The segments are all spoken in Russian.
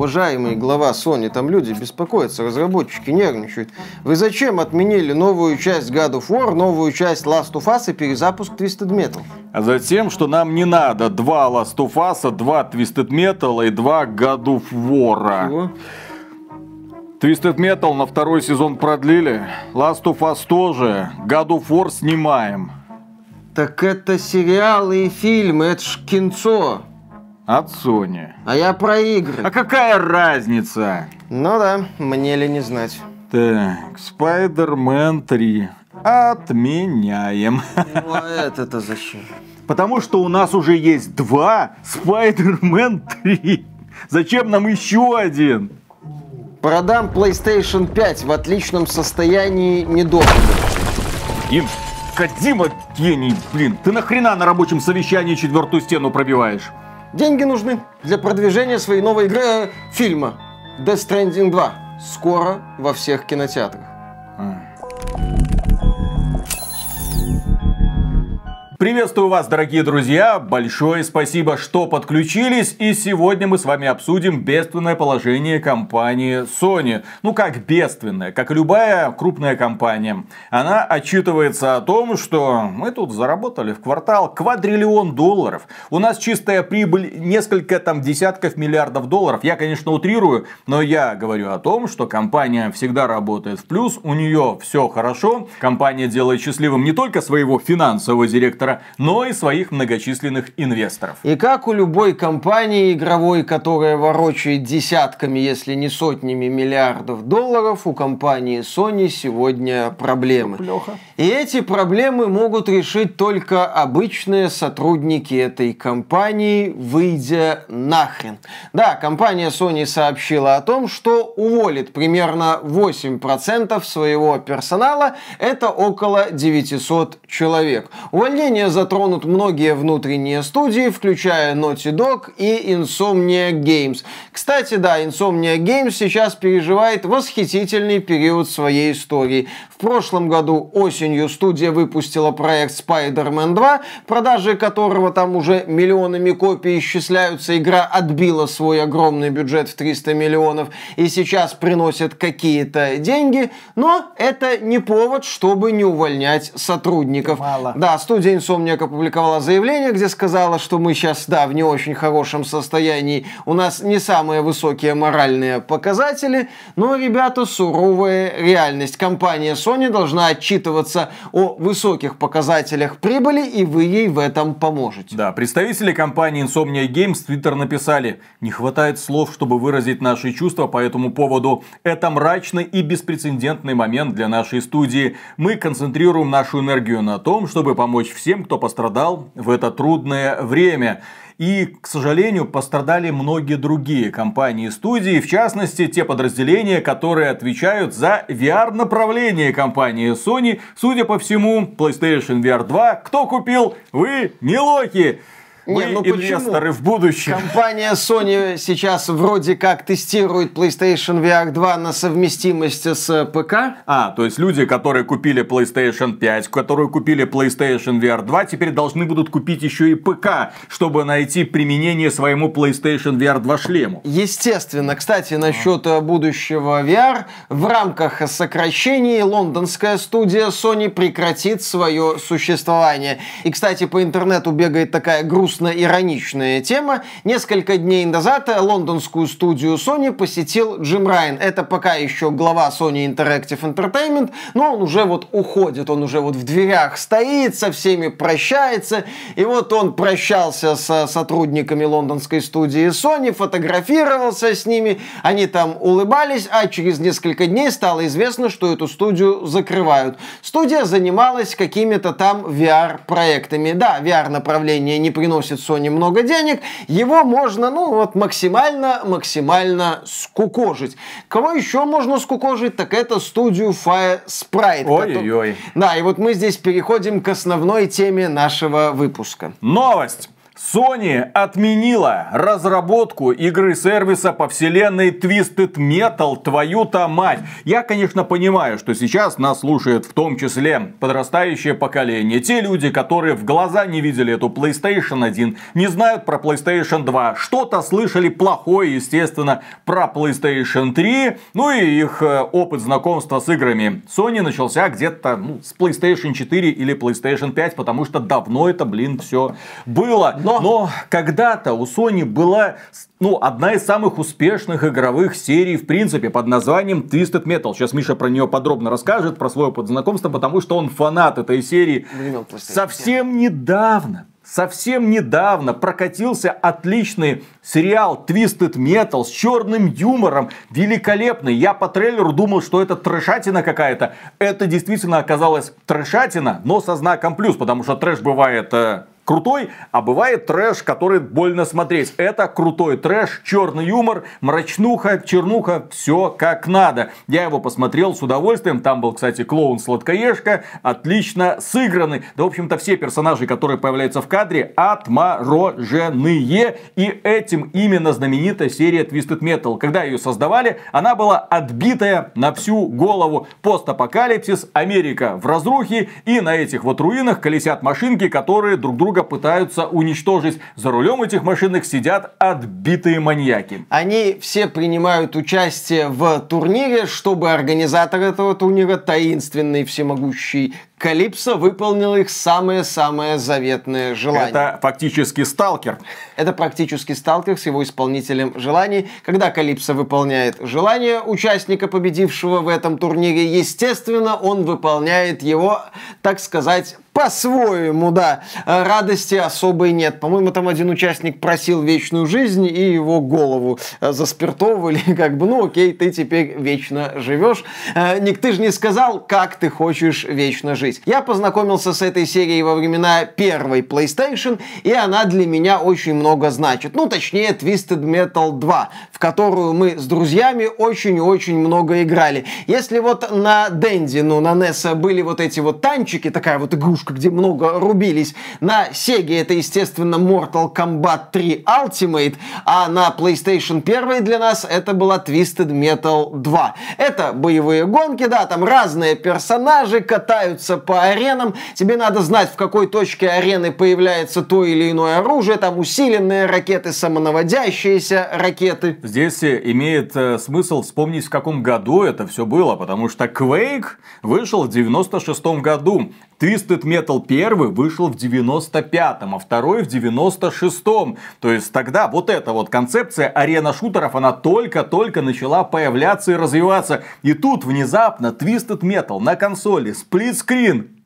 уважаемый глава Sony, там люди беспокоятся, разработчики нервничают. Вы зачем отменили новую часть God of War, новую часть Last of Us и перезапуск Twisted Metal? А затем, что нам не надо два Last of Us, два Twisted Metal и два God of War. Чего? Twisted Metal на второй сезон продлили. Last of Us тоже. God of War снимаем. Так это сериалы и фильмы, это ж кинцо. От Sony. А я про игры. А какая разница? Ну да, мне ли не знать. Так, Spider-Man 3. Отменяем. Ну а это-то зачем? Потому что у нас уже есть два Spider-Man 3. Зачем нам еще один? Продам PlayStation 5 в отличном состоянии недорого. Им, Кадима гений, блин, ты нахрена на рабочем совещании четвертую стену пробиваешь? Деньги нужны для продвижения своей новой игры э, фильма Death Stranding 2. Скоро во всех кинотеатрах. А. Приветствую вас, дорогие друзья! Большое спасибо, что подключились. И сегодня мы с вами обсудим бедственное положение компании Sony. Ну как бедственное, как любая крупная компания. Она отчитывается о том, что мы тут заработали в квартал квадриллион долларов. У нас чистая прибыль несколько там десятков миллиардов долларов. Я, конечно, утрирую, но я говорю о том, что компания всегда работает в плюс, у нее все хорошо. Компания делает счастливым не только своего финансового директора, но и своих многочисленных инвесторов. И как у любой компании игровой, которая ворочает десятками, если не сотнями миллиардов долларов, у компании Sony сегодня проблемы. Плохо. И эти проблемы могут решить только обычные сотрудники этой компании, выйдя нахрен. Да, компания Sony сообщила о том, что уволит примерно 8% своего персонала, это около 900 человек. Увольнение затронут многие внутренние студии, включая Naughty Dog и Insomnia Games. Кстати, да, Insomnia Games сейчас переживает восхитительный период своей истории. В прошлом году осенью студия выпустила проект Spider-Man 2, продажи которого там уже миллионами копий исчисляются. Игра отбила свой огромный бюджет в 300 миллионов и сейчас приносит какие-то деньги, но это не повод, чтобы не увольнять сотрудников. Мало. Да, студия Insomnia Insomniac опубликовала заявление, где сказала, что мы сейчас, да, в не очень хорошем состоянии, у нас не самые высокие моральные показатели, но, ребята, суровая реальность. Компания Sony должна отчитываться о высоких показателях прибыли, и вы ей в этом поможете. Да, представители компании Insomnia Games в Twitter написали, не хватает слов, чтобы выразить наши чувства по этому поводу. Это мрачный и беспрецедентный момент для нашей студии. Мы концентрируем нашу энергию на том, чтобы помочь всем кто пострадал в это трудное время. И, к сожалению, пострадали многие другие компании и студии, в частности, те подразделения, которые отвечают за VR-направление компании Sony. Судя по всему, PlayStation VR 2 кто купил? Вы, не лохи! Не, ну инвесторы почему? в будущем. Компания Sony сейчас вроде как тестирует PlayStation VR 2 на совместимость с ПК. А, то есть люди, которые купили PlayStation 5, которые купили PlayStation VR 2, теперь должны будут купить еще и ПК, чтобы найти применение своему PlayStation VR 2 шлему. Естественно. Кстати, насчет будущего VR, в рамках сокращений лондонская студия Sony прекратит свое существование. И, кстати, по интернету бегает такая грустная грустно-ироничная тема. Несколько дней назад лондонскую студию Sony посетил Джим Райан. Это пока еще глава Sony Interactive Entertainment, но он уже вот уходит, он уже вот в дверях стоит, со всеми прощается. И вот он прощался с сотрудниками лондонской студии Sony, фотографировался с ними, они там улыбались, а через несколько дней стало известно, что эту студию закрывают. Студия занималась какими-то там VR-проектами. Да, VR-направление не приносит приносит Sony много денег, его можно, ну, вот максимально-максимально скукожить. Кого еще можно скукожить, так это студию Fire Sprite. Ой-ой-ой. Да, и вот мы здесь переходим к основной теме нашего выпуска. Новость! Sony отменила разработку игры-сервиса по вселенной Twisted Metal, твою-то мать. Я, конечно, понимаю, что сейчас нас слушает в том числе подрастающее поколение. Те люди, которые в глаза не видели эту PlayStation 1, не знают про PlayStation 2, что-то слышали плохое, естественно, про PlayStation 3, ну и их э, опыт знакомства с играми Sony начался где-то ну, с PlayStation 4 или PlayStation 5, потому что давно это, блин, все было. Но но, когда-то у Sony была ну, одна из самых успешных игровых серий, в принципе, под названием Twisted Metal. Сейчас Миша про нее подробно расскажет, про свой опыт знакомства, потому что он фанат этой серии. Совсем недавно совсем недавно прокатился отличный сериал Twisted Metal с черным юмором, великолепный. Я по трейлеру думал, что это трэшатина какая-то. Это действительно оказалось трэшатина, но со знаком плюс, потому что трэш бывает э, крутой, а бывает трэш, который больно смотреть. Это крутой трэш, черный юмор, мрачнуха, чернуха, все как надо. Я его посмотрел с удовольствием. Там был, кстати, клоун Сладкоежка, отлично сыгранный. Да, в общем-то, все персонажи, которые появляются в кадре, отмороженные. И этим именно знаменитая серия Twisted Metal. Когда ее создавали, она была отбитая на всю голову. Постапокалипсис, Америка в разрухе, и на этих вот руинах колесят машинки, которые друг друга друга пытаются уничтожить. За рулем этих машинок сидят отбитые маньяки. Они все принимают участие в турнире, чтобы организатор этого турнира, таинственный всемогущий Калипсо выполнил их самое-самое заветное желание. Это фактически сталкер. Это практически сталкер с его исполнителем желаний. Когда Калипсо выполняет желание участника, победившего в этом турнире, естественно, он выполняет его, так сказать, по-своему, да. Радости особой нет. По-моему, там один участник просил вечную жизнь и его голову заспиртовывали. Как бы, ну окей, ты теперь вечно живешь. Э, Ник, ты же не сказал, как ты хочешь вечно жить. Я познакомился с этой серией во времена первой PlayStation, и она для меня очень много значит. Ну, точнее, Twisted Metal 2, в которую мы с друзьями очень-очень много играли. Если вот на Денди, ну, на NES были вот эти вот танчики, такая вот игрушка, где много рубились, на Sega это, естественно, Mortal Kombat 3 Ultimate, а на PlayStation 1 для нас это была Twisted Metal 2. Это боевые гонки, да, там разные персонажи катаются по аренам. Тебе надо знать, в какой точке арены появляется то или иное оружие. Там усиленные ракеты, самонаводящиеся ракеты. Здесь э, имеет э, смысл вспомнить, в каком году это все было. Потому что Quake вышел в 96 году. Twisted Metal 1 вышел в 95-м, а второй в 96-м. То есть тогда вот эта вот концепция арена шутеров, она только-только начала появляться и развиваться. И тут внезапно Twisted Metal на консоли, сплитскрин,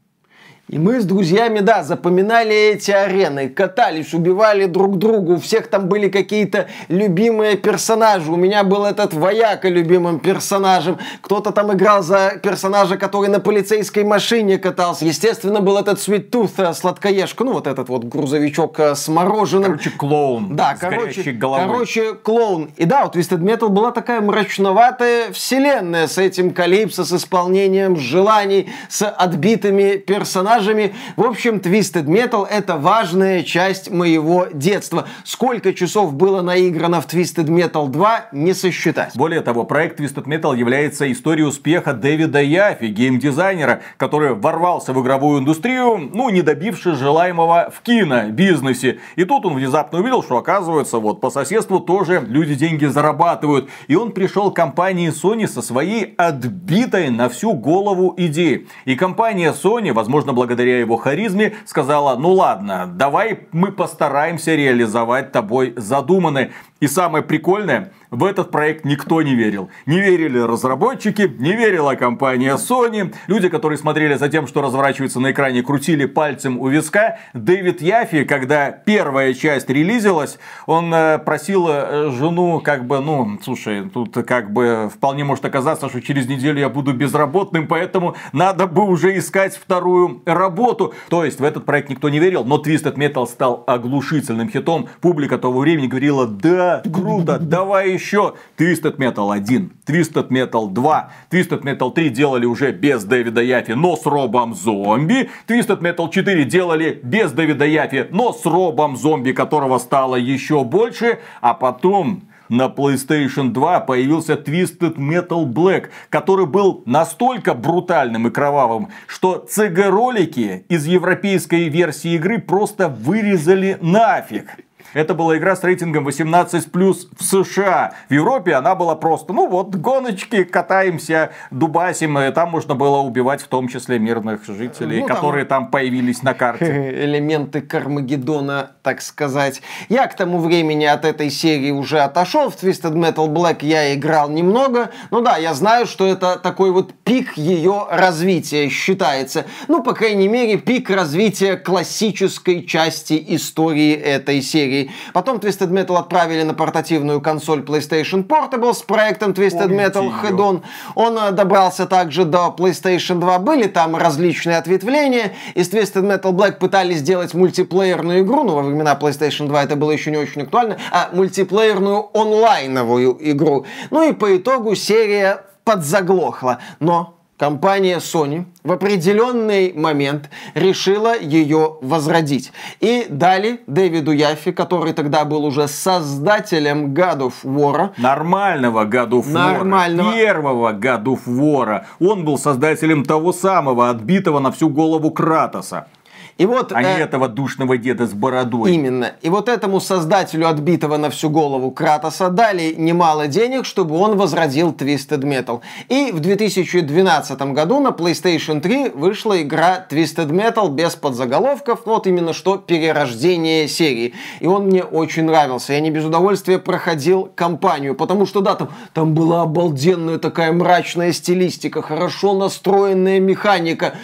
и мы с друзьями, да, запоминали эти арены, катались, убивали друг друга. У всех там были какие-то любимые персонажи. У меня был этот вояка любимым персонажем. Кто-то там играл за персонажа, который на полицейской машине катался. Естественно, был этот Sweet Tooth, э, сладкоежка. Ну, вот этот вот грузовичок э, с мороженым. Короче, клоун. Да, короче, короче, клоун. И да, вот Twisted Metal была такая мрачноватая вселенная с этим Калипсо, с исполнением желаний, с отбитыми персонажами персонажами. В общем, Twisted Metal это важная часть моего детства. Сколько часов было наиграно в Twisted Metal 2, не сосчитать. Более того, проект Twisted Metal является историей успеха Дэвида Яфи, геймдизайнера, который ворвался в игровую индустрию, ну, не добившись желаемого в кинобизнесе. И тут он внезапно увидел, что оказывается, вот по соседству тоже люди деньги зарабатывают. И он пришел к компании Sony со своей отбитой на всю голову идеей. И компания Sony, возможно, благодаря благодаря его харизме, сказала, ну ладно, давай мы постараемся реализовать тобой задуманное. И самое прикольное, в этот проект никто не верил. Не верили разработчики, не верила компания Sony. Люди, которые смотрели за тем, что разворачивается на экране, крутили пальцем у виска. Дэвид Яфи, когда первая часть релизилась, он э, просил э, жену, как бы, ну, слушай, тут как бы вполне может оказаться, что через неделю я буду безработным, поэтому надо бы уже искать вторую работу. То есть в этот проект никто не верил, но Twisted Metal стал оглушительным хитом. Публика того времени говорила, да, круто, давай еще Twisted Metal 1, Twisted Metal 2, Twisted Metal 3 делали уже без Дэвида Яфи, но с Робом Зомби. Twisted Metal 4 делали без Дэвида Яфи, но с Робом Зомби, которого стало еще больше. А потом на PlayStation 2 появился Twisted Metal Black, который был настолько брутальным и кровавым, что CG-ролики из европейской версии игры просто вырезали нафиг. Это была игра с рейтингом 18 плюс в США. В Европе она была просто, ну вот, гоночки, катаемся, дубасим. И там можно было убивать в том числе мирных жителей, ну, которые там... там появились на карте. Элементы Кармагеддона, так сказать. Я к тому времени от этой серии уже отошел. В Twisted Metal Black я играл немного. Ну да, я знаю, что это такой вот пик ее развития считается. Ну, по крайней мере, пик развития классической части истории этой серии. Потом Twisted Metal отправили на портативную консоль PlayStation Portable с проектом Twisted Помните Metal Head-On. Он э, добрался также до PlayStation 2. Были там различные ответвления. Из Twisted Metal Black пытались сделать мультиплеерную игру, но во времена PlayStation 2 это было еще не очень актуально, а мультиплеерную онлайновую игру. Ну и по итогу серия подзаглохла. Но компания Sony в определенный момент решила ее возродить. И дали Дэвиду Яффи, который тогда был уже создателем God of War. Нормального God of War. Нормального. Первого God of War. Он был создателем того самого, отбитого на всю голову Кратоса. И вот, а э, не этого душного деда с бородой. Именно. И вот этому создателю отбитого на всю голову Кратоса дали немало денег, чтобы он возродил Twisted Metal. И в 2012 году на PlayStation 3 вышла игра Twisted Metal без подзаголовков, вот именно что перерождение серии. И он мне очень нравился. Я не без удовольствия проходил кампанию, потому что да, там, там была обалденная такая мрачная стилистика, хорошо настроенная механика,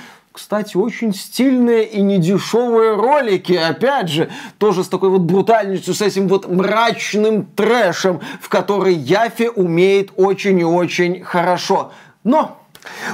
кстати, очень стильные и недешевые ролики, опять же, тоже с такой вот брутальностью, с этим вот мрачным трэшем, в который Яфи умеет очень и очень хорошо. Но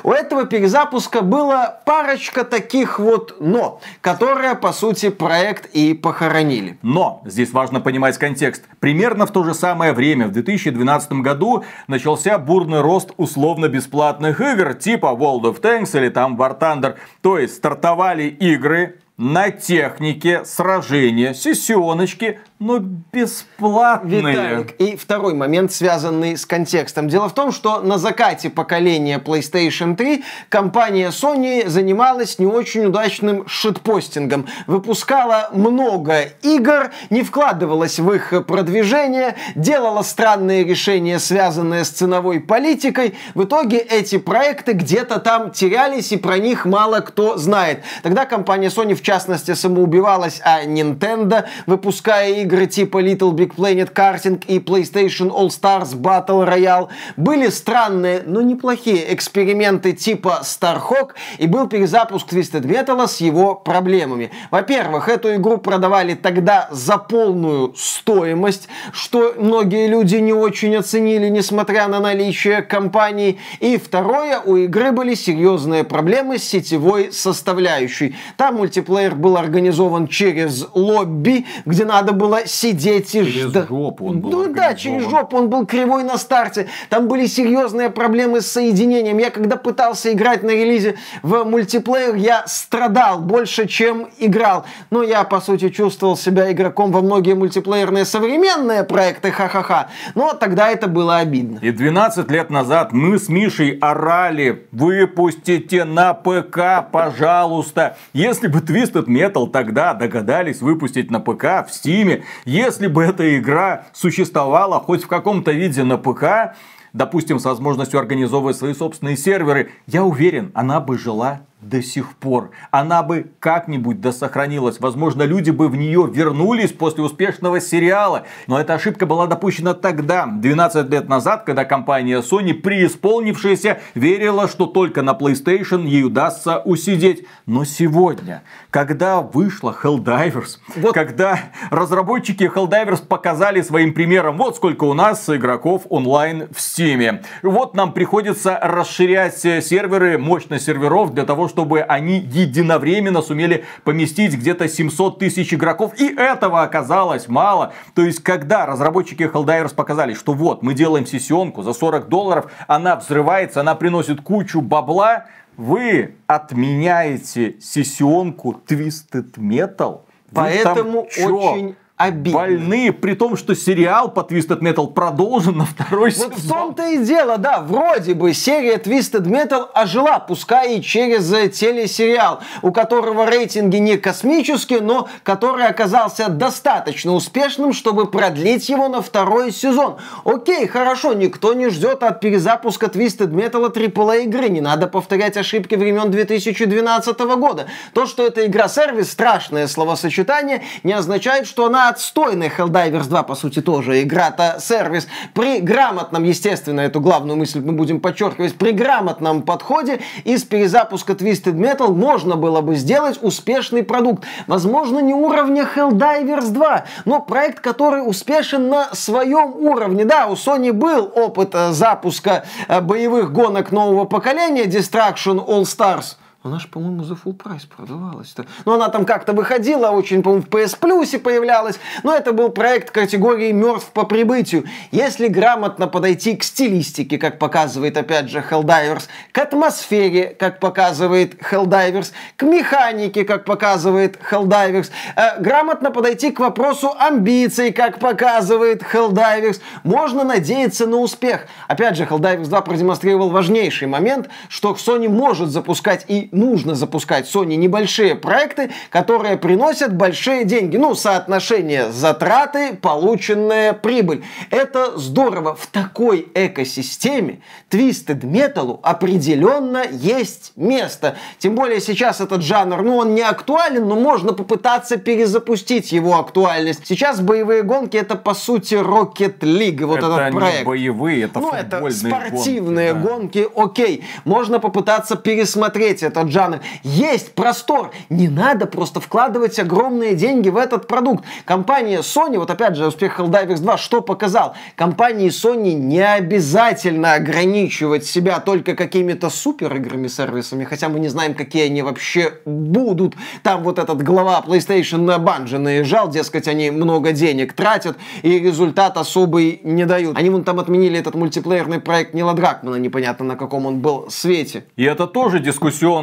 у этого перезапуска было парочка таких вот «но», которые, по сути, проект и похоронили. Но, здесь важно понимать контекст. Примерно в то же самое время, в 2012 году, начался бурный рост условно-бесплатных игр, типа World of Tanks или там War Thunder. То есть, стартовали игры, на технике сражения, сессионочки, но бесплатные. Виталик, и второй момент, связанный с контекстом. Дело в том, что на закате поколения PlayStation 3 компания Sony занималась не очень удачным шитпостингом. Выпускала много игр, не вкладывалась в их продвижение, делала странные решения, связанные с ценовой политикой. В итоге эти проекты где-то там терялись, и про них мало кто знает. Тогда компания Sony в частности, самоубивалась, а Nintendo, выпуская игры типа Little Big Planet Karting и PlayStation All Stars Battle Royale, были странные, но неплохие эксперименты типа Starhawk, и был перезапуск Twisted Metal с его проблемами. Во-первых, эту игру продавали тогда за полную стоимость, что многие люди не очень оценили, несмотря на наличие компании. И второе, у игры были серьезные проблемы с сетевой составляющей. Там мультиплеер был организован через лобби, где надо было сидеть и ждать. Через жопу он был Ну да, через жопу он был кривой на старте. Там были серьезные проблемы с соединением. Я когда пытался играть на релизе в мультиплеер, я страдал больше, чем играл. Но я, по сути, чувствовал себя игроком во многие мультиплеерные современные проекты, ха-ха-ха. Но тогда это было обидно. И 12 лет назад мы с Мишей орали, выпустите на ПК, пожалуйста. Если бы Twisted Metal тогда догадались выпустить на ПК в Стиме, если бы эта игра существовала хоть в каком-то виде на ПК, допустим, с возможностью организовывать свои собственные серверы, я уверен, она бы жила до сих пор. Она бы как-нибудь досохранилась. Возможно, люди бы в нее вернулись после успешного сериала. Но эта ошибка была допущена тогда, 12 лет назад, когда компания Sony, преисполнившаяся, верила, что только на PlayStation ей удастся усидеть. Но сегодня, когда вышла Helldivers, вот. когда разработчики Helldivers показали своим примером, вот сколько у нас игроков онлайн в Steam. Вот нам приходится расширять серверы, мощность серверов для того, чтобы чтобы они единовременно сумели поместить где-то 700 тысяч игроков. И этого оказалось мало. То есть, когда разработчики Helldivers показали, что вот, мы делаем сессионку за 40 долларов, она взрывается, она приносит кучу бабла, вы отменяете сессионку Twisted Metal? Поэтому очень обидно. Больны, при том, что сериал по Twisted Metal продолжен на второй вот сезон. в том-то и дело, да, вроде бы серия Twisted Metal ожила, пускай и через э, телесериал, у которого рейтинги не космические, но который оказался достаточно успешным, чтобы продлить его на второй сезон. Окей, хорошо, никто не ждет от перезапуска Twisted Metal AAA игры, не надо повторять ошибки времен 2012 года. То, что эта игра-сервис, страшное словосочетание, не означает, что она отстойный Helldivers 2, по сути, тоже игра-то сервис. При грамотном, естественно, эту главную мысль мы будем подчеркивать, при грамотном подходе из перезапуска Twisted Metal можно было бы сделать успешный продукт. Возможно, не уровня Helldivers 2, но проект, который успешен на своем уровне. Да, у Sony был опыт э, запуска э, боевых гонок нового поколения Destruction All Stars – она же, по-моему, за full прайс продавалась-то. Ну, она там как-то выходила, очень, по-моему, в PS Plus появлялась. Но это был проект категории мертв по прибытию. Если грамотно подойти к стилистике, как показывает, опять же, Helldivers, к атмосфере, как показывает Helldivers, к механике, как показывает Helldivers, э, грамотно подойти к вопросу амбиций, как показывает Helldivers, можно надеяться на успех. Опять же, Helldivers 2 продемонстрировал важнейший момент, что Sony может запускать и нужно запускать Sony небольшие проекты, которые приносят большие деньги. Ну, соотношение затраты, полученная прибыль. Это здорово. В такой экосистеме Twisted Metal определенно есть место. Тем более сейчас этот жанр, ну, он не актуален, но можно попытаться перезапустить его актуальность. Сейчас боевые гонки это, по сути, Rocket League, вот это этот проект. Не боевые, это ну, это спортивные гонки, да. гонки, окей. Можно попытаться пересмотреть этот этот жанр. Есть простор. Не надо просто вкладывать огромные деньги в этот продукт. Компания Sony, вот опять же, успех Helldivers 2 что показал? Компании Sony не обязательно ограничивать себя только какими-то супер играми, сервисами, хотя мы не знаем, какие они вообще будут. Там вот этот глава PlayStation на банже наезжал, дескать, они много денег тратят, и результат особый не дают. Они вон там отменили этот мультиплеерный проект Нила Дракмана, непонятно на каком он был свете. И это тоже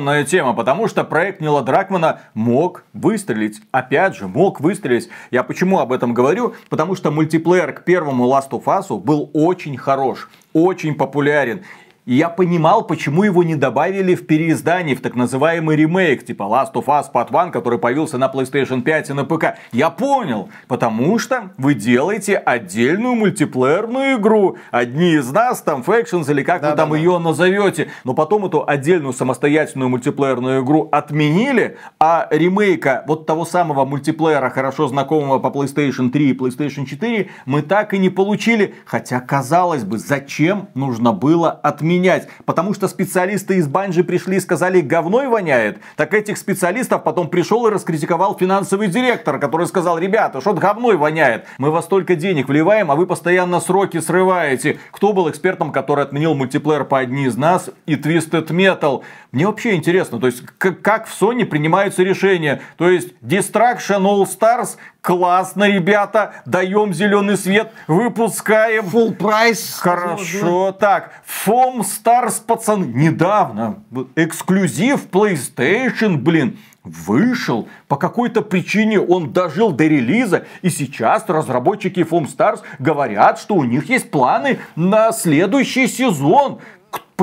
дискуссионная тема, потому что проект Нила Дракмана мог выстрелить. Опять же, мог выстрелить. Я почему об этом говорю? Потому что мультиплеер к первому Last of Us был очень хорош, очень популярен. И я понимал, почему его не добавили в переиздание, в так называемый ремейк, типа Last of Us Part 1, который появился на PlayStation 5 и на ПК. Я понял, потому что вы делаете отдельную мультиплеерную игру. Одни из нас, там, Factions или как да, вы там да, ее назовете. Но потом эту отдельную самостоятельную мультиплеерную игру отменили, а ремейка вот того самого мультиплеера, хорошо знакомого по PlayStation 3 и PlayStation 4, мы так и не получили. Хотя, казалось бы, зачем нужно было отменить менять, потому что специалисты из Банжи пришли и сказали, говной воняет. Так этих специалистов потом пришел и раскритиковал финансовый директор, который сказал, ребята, что-то говной воняет. Мы вас столько денег вливаем, а вы постоянно сроки срываете. Кто был экспертом, который отменил мультиплеер по одни из нас и Twisted Metal? Мне вообще интересно, то есть как в Sony принимаются решения. То есть Destruction All Stars классно, ребята, даем зеленый свет, выпускаем. Full прайс. Хорошо, так. Foam Stars, пацан, недавно, эксклюзив PlayStation, блин, вышел. По какой-то причине он дожил до релиза. И сейчас разработчики Foam Stars говорят, что у них есть планы на следующий сезон.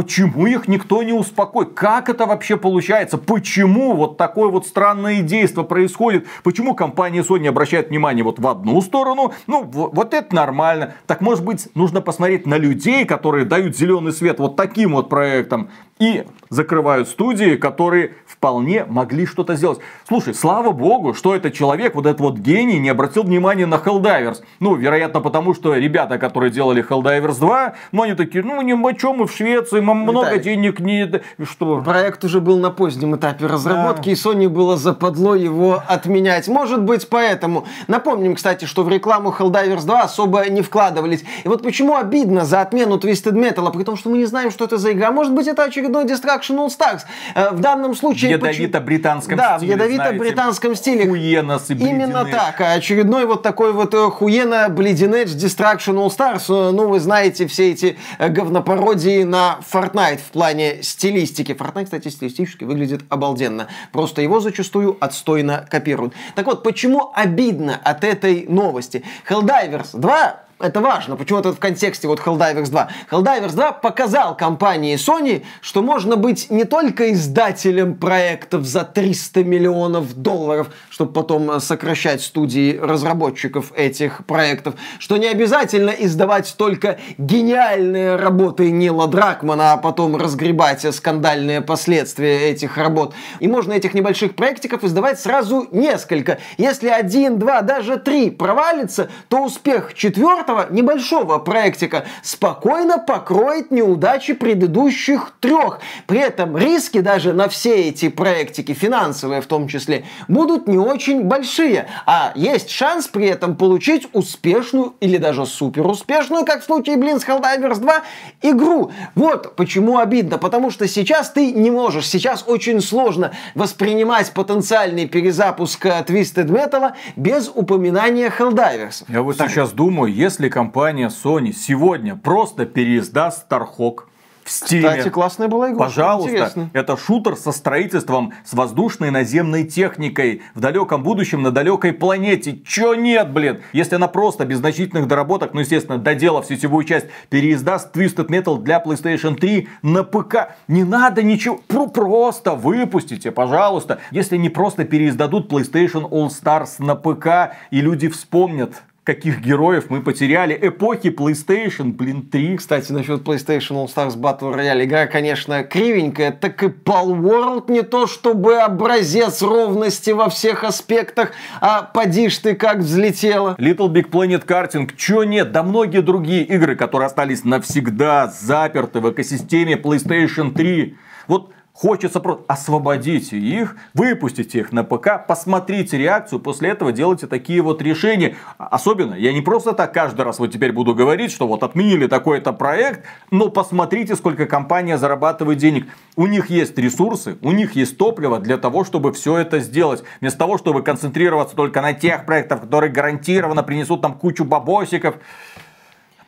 Почему их никто не успокоит? Как это вообще получается? Почему вот такое вот странное действие происходит? Почему компания Sony обращает внимание вот в одну сторону? Ну, вот это нормально. Так может быть, нужно посмотреть на людей, которые дают зеленый свет вот таким вот проектам и закрывают студии, которые вполне могли что-то сделать. Слушай, слава богу, что этот человек, вот этот вот гений, не обратил внимания на Helldivers. Ну, вероятно, потому что ребята, которые делали Helldivers 2, ну, они такие, ну, не о чем мы в Швеции, много Виталий, денег не... Что? Проект уже был на позднем этапе разработки, да. и Sony было западло его отменять. Может быть, поэтому. Напомним, кстати, что в рекламу Helldivers 2 особо не вкладывались. И вот почему обидно за отмену Twisted Metal, а при том, что мы не знаем, что это за игра. Может быть, это очередной Destruction All Stars. Э, в данном случае... В ядовито-британском да, стиле, Да, в ядовито-британском стиле. Хуена Именно так. А очередной вот такой вот э, хуена Bleeding Edge Destruction All Stars. Э, ну, вы знаете все эти говнопародии на Fortnite в плане стилистики. Fortnite, кстати, стилистически выглядит обалденно. Просто его зачастую отстойно копируют. Так вот, почему обидно от этой новости? Helldivers 2 это важно. Почему это в контексте вот Helldivers 2? Helldivers 2 показал компании Sony, что можно быть не только издателем проектов за 300 миллионов долларов, чтобы потом э, сокращать студии разработчиков этих проектов, что не обязательно издавать только гениальные работы Нила Дракмана, а потом разгребать скандальные последствия этих работ. И можно этих небольших проектиков издавать сразу несколько. Если один, два, даже три провалится, то успех четвертого этого небольшого проектика спокойно покроет неудачи предыдущих трех. При этом риски даже на все эти проектики, финансовые в том числе, будут не очень большие. А есть шанс при этом получить успешную или даже супер успешную, как в случае, блин, с Helldivers 2, игру. Вот почему обидно. Потому что сейчас ты не можешь, сейчас очень сложно воспринимать потенциальный перезапуск Twisted Metal без упоминания Helldivers. Я вот так. сейчас думаю, если если компания Sony сегодня просто переиздаст Starhawk в стиле... Кстати, классная была игра. Пожалуйста, Интересно. это шутер со строительством, с воздушной наземной техникой в далеком будущем на далекой планете. Чё нет, блин? Если она просто без значительных доработок, ну, естественно, доделав сетевую часть, переиздаст Twisted Metal для PlayStation 3 на ПК, не надо ничего, просто выпустите, пожалуйста. Если не просто переиздадут PlayStation All Stars на ПК, и люди вспомнят, каких героев мы потеряли. Эпохи PlayStation, блин, 3. Кстати, насчет PlayStation All Stars Battle Royale. Игра, конечно, кривенькая, так и Palworld не то чтобы образец ровности во всех аспектах, а поди ж ты как взлетела. Little Big Planet Karting, чё нет? Да многие другие игры, которые остались навсегда заперты в экосистеме PlayStation 3. Вот Хочется просто освободите их, выпустите их на ПК, посмотрите реакцию, после этого делайте такие вот решения. Особенно, я не просто так каждый раз вот теперь буду говорить, что вот отменили такой-то проект, но посмотрите, сколько компания зарабатывает денег. У них есть ресурсы, у них есть топливо для того, чтобы все это сделать. Вместо того, чтобы концентрироваться только на тех проектах, которые гарантированно принесут нам кучу бабосиков,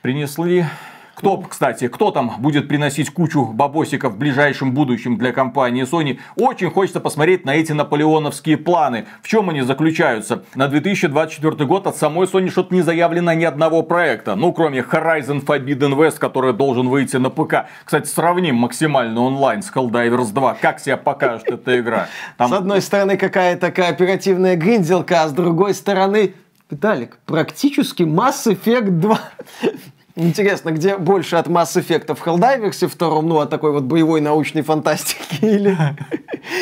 принесли кто, кстати, кто там будет приносить кучу бабосиков в ближайшем будущем для компании Sony? Очень хочется посмотреть на эти наполеоновские планы. В чем они заключаются? На 2024 год от самой Sony что-то не заявлено ни одного проекта. Ну, кроме Horizon Forbidden West, который должен выйти на ПК. Кстати, сравним максимально онлайн с Helldivers 2. Как себя покажет эта игра? Там... С одной стороны, какая-то кооперативная гринделка, а с другой стороны, Виталик, практически Mass Effect 2. Интересно, где больше от Mass Effect в Helldiverse втором, ну, от такой вот боевой научной фантастики, или,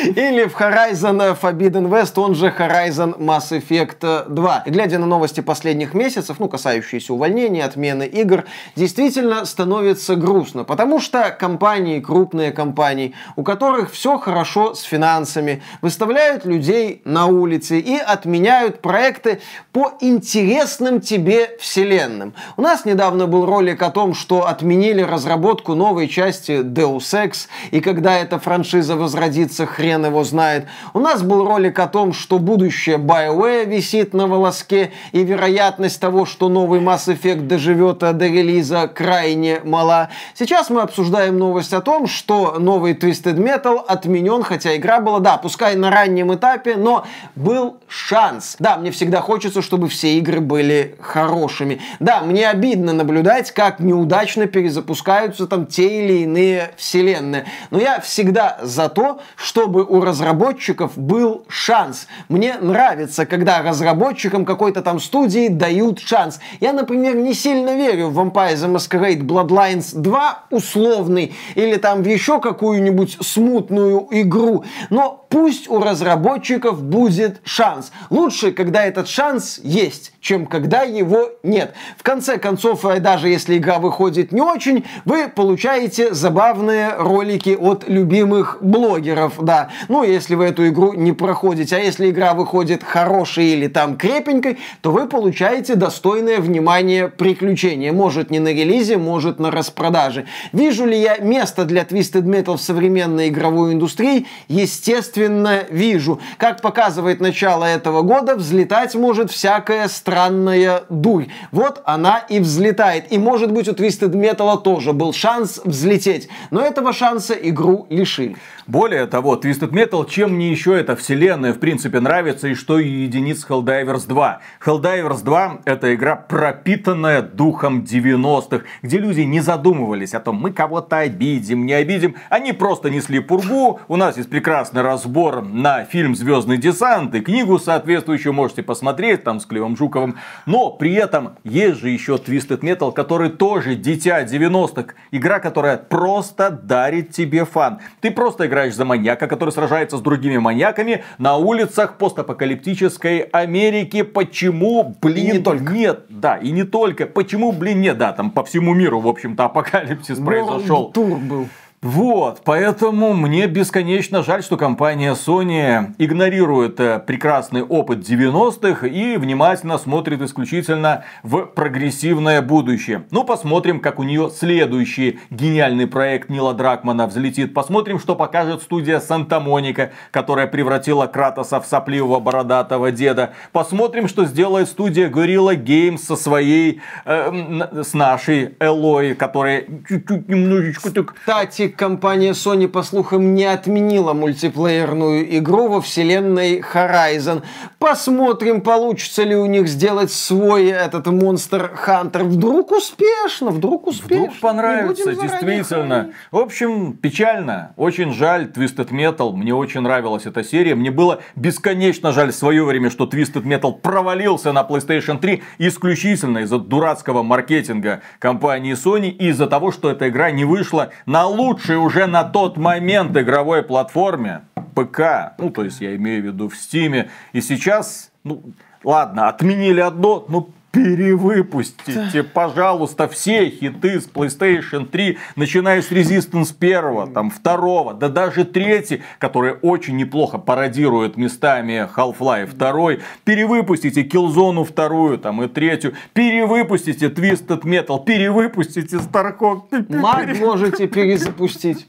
или в Horizon Forbidden West, он же Horizon Mass Effect 2. И глядя на новости последних месяцев, ну, касающиеся увольнения, отмены игр, действительно становится грустно, потому что компании, крупные компании, у которых все хорошо с финансами, выставляют людей на улице и отменяют проекты по интересным тебе вселенным. У нас недавно был был ролик о том, что отменили разработку новой части Deus Ex, и когда эта франшиза возродится, хрен его знает. У нас был ролик о том, что будущее BioWare висит на волоске, и вероятность того, что новый Mass Effect доживет до релиза, крайне мала. Сейчас мы обсуждаем новость о том, что новый Twisted Metal отменен, хотя игра была, да, пускай на раннем этапе, но был шанс. Да, мне всегда хочется, чтобы все игры были хорошими. Да, мне обидно наблюдать наблюдать, как неудачно перезапускаются там те или иные вселенные. Но я всегда за то, чтобы у разработчиков был шанс. Мне нравится, когда разработчикам какой-то там студии дают шанс. Я, например, не сильно верю в Vampire the Masquerade Bloodlines 2 условный или там в еще какую-нибудь смутную игру. Но пусть у разработчиков будет шанс. Лучше, когда этот шанс есть, чем когда его нет. В конце концов, даже даже если игра выходит не очень, вы получаете забавные ролики от любимых блогеров, да. Ну, если вы эту игру не проходите, а если игра выходит хорошей или там крепенькой, то вы получаете достойное внимание приключения. Может не на релизе, может на распродаже. Вижу ли я место для Twisted Metal в современной игровой индустрии? Естественно, вижу. Как показывает начало этого года, взлетать может всякая странная дурь. Вот она и взлетает. И может быть у Twisted Metal тоже был шанс взлететь. Но этого шанса игру лишили. Более того, Twisted Metal, чем мне еще эта вселенная в принципе нравится и что единиц Helldivers 2. Helldivers 2 это игра пропитанная духом 90-х, где люди не задумывались о том, мы кого-то обидим, не обидим. Они просто несли пургу. У нас есть прекрасный разбор на фильм «Звездный десант» и книгу соответствующую можете посмотреть там с Клевом Жуковым. Но при этом есть же еще Twisted Metal, который тоже дитя 90-х. Игра, которая просто дарит тебе фан. Ты просто играешь за маньяка, который сражается с другими маньяками на улицах постапокалиптической Америки. Почему, блин, и не только. нет? Да, и не только. Почему, блин, нет? Да, там по всему миру, в общем-то, апокалипсис произошел. Тур был. Вот, поэтому мне бесконечно жаль, что компания Sony игнорирует э, прекрасный опыт 90-х и внимательно смотрит исключительно в прогрессивное будущее. Ну, посмотрим, как у нее следующий гениальный проект Нила Дракмана взлетит. Посмотрим, что покажет студия Санта-Моника, которая превратила Кратоса в сопливого бородатого деда. Посмотрим, что сделает студия Gorilla Games со своей, э, с нашей Элой, которая чуть-чуть немножечко так... Кстати, компания Sony, по слухам, не отменила мультиплеерную игру во вселенной Horizon. Посмотрим, получится ли у них сделать свой этот Monster Hunter. Вдруг успешно, вдруг успешно. Вдруг понравится, действительно. В общем, печально. Очень жаль Twisted Metal. Мне очень нравилась эта серия. Мне было бесконечно жаль в свое время, что Twisted Metal провалился на PlayStation 3 исключительно из-за дурацкого маркетинга компании Sony и из-за того, что эта игра не вышла на лучший лучшей уже на тот момент игровой платформе ПК, ну то есть я имею в виду в Стиме, и сейчас, ну ладно, отменили одно, ну перевыпустите, пожалуйста, все хиты с PlayStation 3, начиная с Resistance 1, там, 2, да даже 3, который очень неплохо пародирует местами Half-Life 2, перевыпустите Killzone 2, там, и 3, перевыпустите Twisted Metal, перевыпустите Starcraft. Маг можете перезапустить.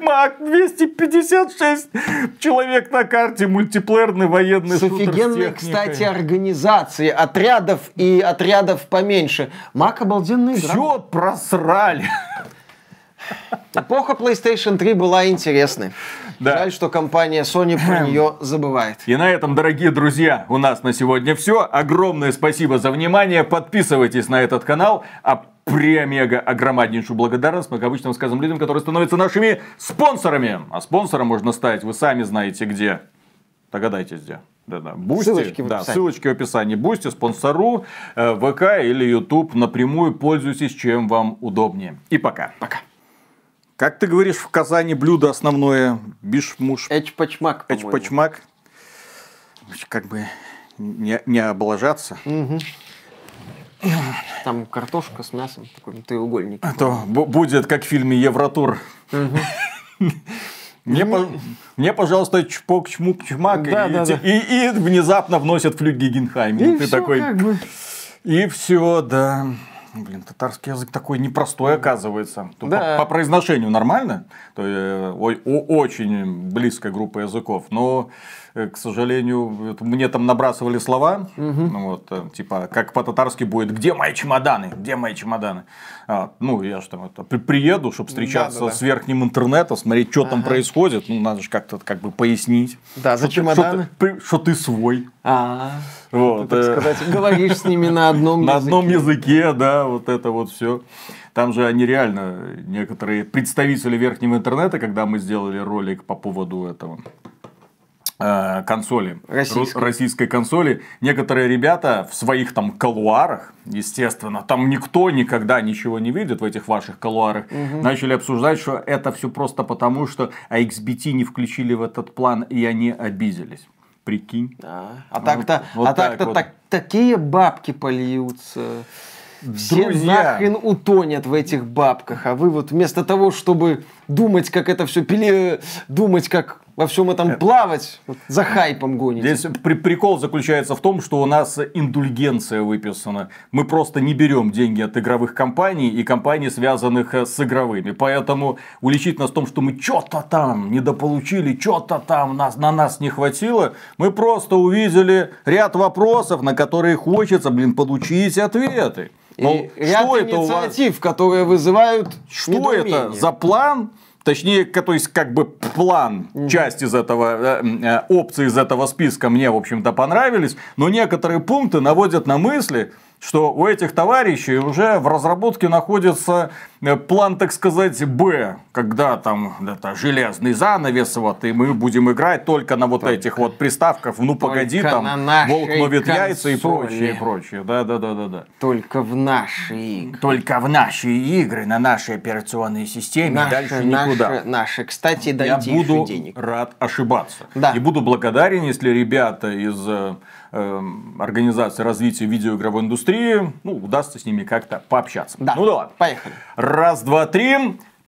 Маг 256 человек на карте, мультиплеерный военный С офигенной, кстати, организацией отрядов и отрядов поменьше. Маг обалденный игра. Все просрали. Эпоха PlayStation 3 была интересной. Да. Жаль, что компания Sony про нее забывает. И на этом, дорогие друзья, у нас на сегодня все. Огромное спасибо за внимание. Подписывайтесь на этот канал. А премега огромнейшую благодарность мы, как обычно, сказам людям, которые становятся нашими спонсорами. А спонсором можно стать, вы сами знаете где. Догадайтесь где. Да-да. Boosty, ссылочки в да, ссылочки в описании. Boosty, спонсору, э, ВК или YouTube напрямую пользуйтесь, чем вам удобнее. И пока. Пока. Как ты говоришь, в Казани блюдо основное бишмуш? Эчпачмак, Эчпачмак. Как бы не, не облажаться. Угу. Там картошка с мясом, такой треугольник. А то будет как в фильме Евротур. Мне, по, мне, пожалуйста, чпок, чмук, чмак. Да, и, да, да. И, и внезапно вносят флюк Гигенхайм. И, ты все такой. Как бы. И все, да. Блин, татарский язык такой непростой оказывается. Да. По, по произношению нормально, то есть, о, очень близкая группа языков, но Э, к сожалению, мне там набрасывали слова, угу. вот, э, типа, как по-татарски будет, где мои чемоданы, где мои чемоданы. А, ну, я же там это, приеду, чтобы встречаться да, да, да. с верхним интернетом, смотреть, что ага. там происходит, ну, надо же как-то как бы пояснить. Да, за чемоданы. Что ты, свой. А, вот, ты, так э, сказать, говоришь с ними на одном языке. На одном языке, да, вот это вот все. Там же они реально, некоторые представители верхнего интернета, когда мы сделали ролик по поводу этого Э, консоли, российской. российской консоли, некоторые ребята в своих там колуарах, естественно, там никто никогда ничего не видит в этих ваших колуарах, угу. начали обсуждать, что это все просто потому, что XBT не включили в этот план, и они обиделись. Прикинь. Да. А так-то, вот, а так-то вот. так, такие бабки польются. Все Друзья. нахрен утонет в этих бабках, а вы вот вместо того, чтобы думать, как это все пили, думать, как во всем этом плавать, вот за хайпом гоните. Здесь при- прикол заключается в том, что у нас индульгенция выписана. Мы просто не берем деньги от игровых компаний и компаний, связанных э, с игровыми. Поэтому уличить нас в том, что мы что-то там недополучили, что-то там нас, на нас не хватило, мы просто увидели ряд вопросов, на которые хочется, блин, получить ответы. Ну, ряд что это у вас? инициатив, которые вызывают Что это недоумение. за план? Точнее, то есть, как бы план, часть из этого, э, э, опции из этого списка мне, в общем-то, понравились, но некоторые пункты наводят на мысли, что у этих товарищей уже в разработке находится э, план, так сказать, Б, когда там это, железный занавес, вот, и мы будем играть только на вот этих вот приставках, ну погоди, Только там, на волк ловит яйца и консоли. прочее, и прочее, да-да-да-да-да. Только в наши игры. Только в наши игры, на нашей операционной системе, Наши, дальше никуда. наши, наши. Кстати, Я дайте еще буду денег. рад ошибаться. Да. И буду благодарен, если ребята из э, эм, организации развития видеоигровой индустрии, ну, удастся с ними как-то пообщаться. Да. Ну да ладно. Поехали. Раз, два, три.